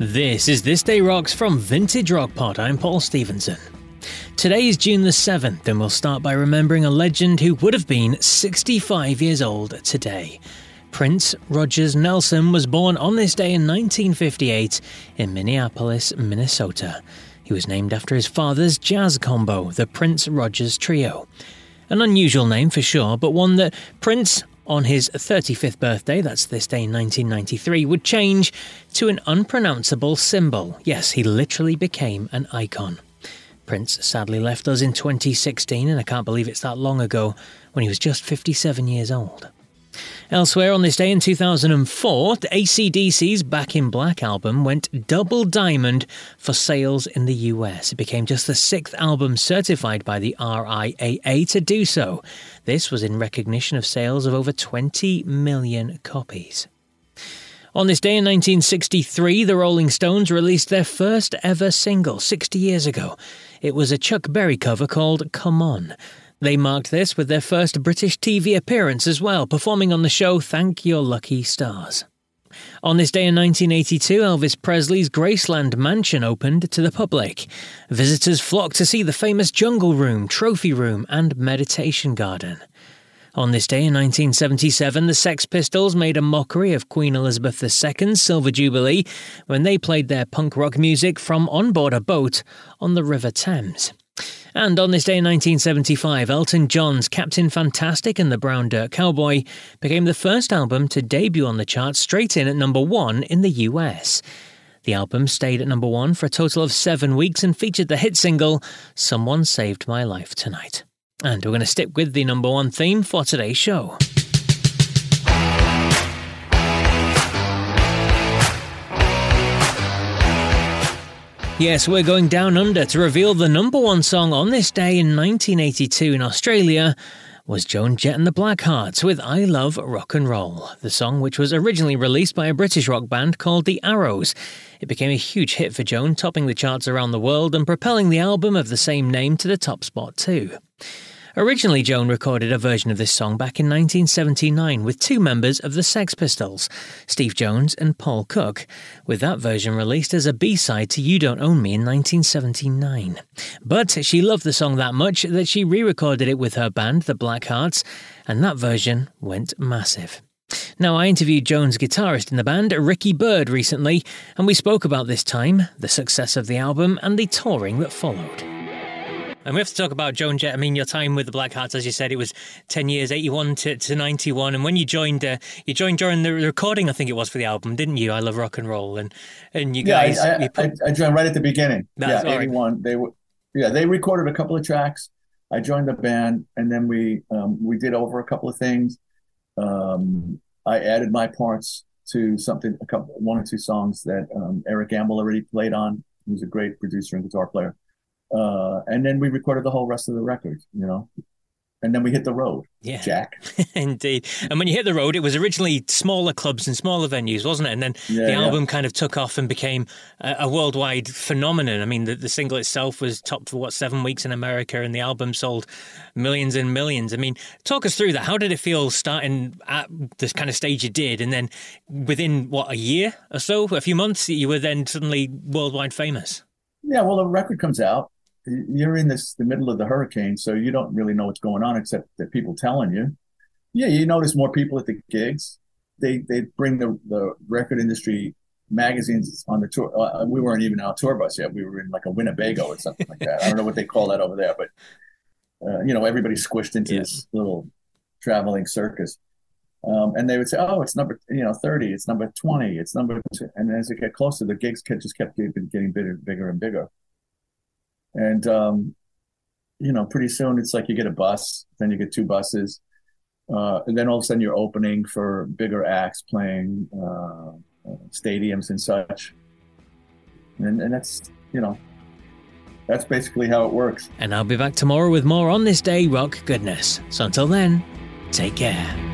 This is This Day Rocks from Vintage Rock Pod. I'm Paul Stevenson. Today is June the 7th, and we'll start by remembering a legend who would have been 65 years old today. Prince Rogers Nelson was born on this day in 1958 in Minneapolis, Minnesota. He was named after his father's jazz combo, the Prince Rogers Trio. An unusual name for sure, but one that Prince on his 35th birthday, that's this day in 1993, would change to an unpronounceable symbol. Yes, he literally became an icon. Prince sadly left us in 2016, and I can't believe it's that long ago when he was just 57 years old. Elsewhere on this day in 2004, the ACDC's Back in Black album went double diamond for sales in the US. It became just the sixth album certified by the RIAA to do so. This was in recognition of sales of over 20 million copies. On this day in 1963, the Rolling Stones released their first ever single 60 years ago. It was a Chuck Berry cover called Come On. They marked this with their first British TV appearance as well, performing on the show Thank Your Lucky Stars. On this day in 1982, Elvis Presley's Graceland Mansion opened to the public. Visitors flocked to see the famous Jungle Room, Trophy Room, and Meditation Garden. On this day in 1977, the Sex Pistols made a mockery of Queen Elizabeth II's Silver Jubilee when they played their punk rock music from on board a boat on the River Thames. And on this day in 1975, Elton John's Captain Fantastic and the Brown Dirt Cowboy became the first album to debut on the charts straight in at number one in the US. The album stayed at number one for a total of seven weeks and featured the hit single, Someone Saved My Life Tonight. And we're going to stick with the number one theme for today's show. Yes, we're going down under to reveal the number one song on this day in 1982 in Australia was Joan Jett and the Blackhearts with I Love Rock and Roll, the song which was originally released by a British rock band called The Arrows. It became a huge hit for Joan, topping the charts around the world and propelling the album of the same name to the top spot too. Originally, Joan recorded a version of this song back in 1979 with two members of the Sex Pistols, Steve Jones and Paul Cook, with that version released as a B side to You Don't Own Me in 1979. But she loved the song that much that she re recorded it with her band, the Black Hearts, and that version went massive. Now, I interviewed Joan's guitarist in the band, Ricky Byrd, recently, and we spoke about this time, the success of the album, and the touring that followed. And we have to talk about Joan Jett. I mean, your time with the Black Hearts, as you said, it was 10 years, 81 to, to 91. And when you joined, uh, you joined during the recording, I think it was for the album, didn't you? I Love Rock and Roll. And, and you guys. Yeah, I, I, put... I, I joined right at the beginning. yeah, 81. They were, yeah, they recorded a couple of tracks. I joined the band and then we, um, we did over a couple of things. Um, I added my parts to something, a couple, one or two songs that um, Eric Ambel already played on. He was a great producer and guitar player. Uh, and then we recorded the whole rest of the record, you know. And then we hit the road. Yeah. Jack. Indeed. And when you hit the road, it was originally smaller clubs and smaller venues, wasn't it? And then yeah, the album yeah. kind of took off and became a, a worldwide phenomenon. I mean, the, the, single itself was topped for what, seven weeks in America, and the album sold millions and millions. I mean, talk us through that. How did it feel starting at this kind of stage you did? And then within, what, a year or so, a few months, you were then suddenly worldwide famous? Yeah, well, the record comes out you're in this the middle of the hurricane, so you don't really know what's going on except that people telling you. Yeah, you notice more people at the gigs. They they bring the the record industry magazines on the tour. Uh, we weren't even on a tour bus yet. We were in like a Winnebago or something like that. I don't know what they call that over there, but uh, you know, everybody's squished into yes. this little traveling circus. Um, and they would say, "Oh, it's number you know thirty. It's number twenty. It's number." Two. And as it got closer, the gigs kept, just kept getting, getting bigger, bigger and bigger. And, um, you know, pretty soon it's like you get a bus, then you get two buses. Uh, and then all of a sudden you're opening for bigger acts playing uh, uh, stadiums and such. And, and that's, you know, that's basically how it works. And I'll be back tomorrow with more on this day rock goodness. So until then, take care.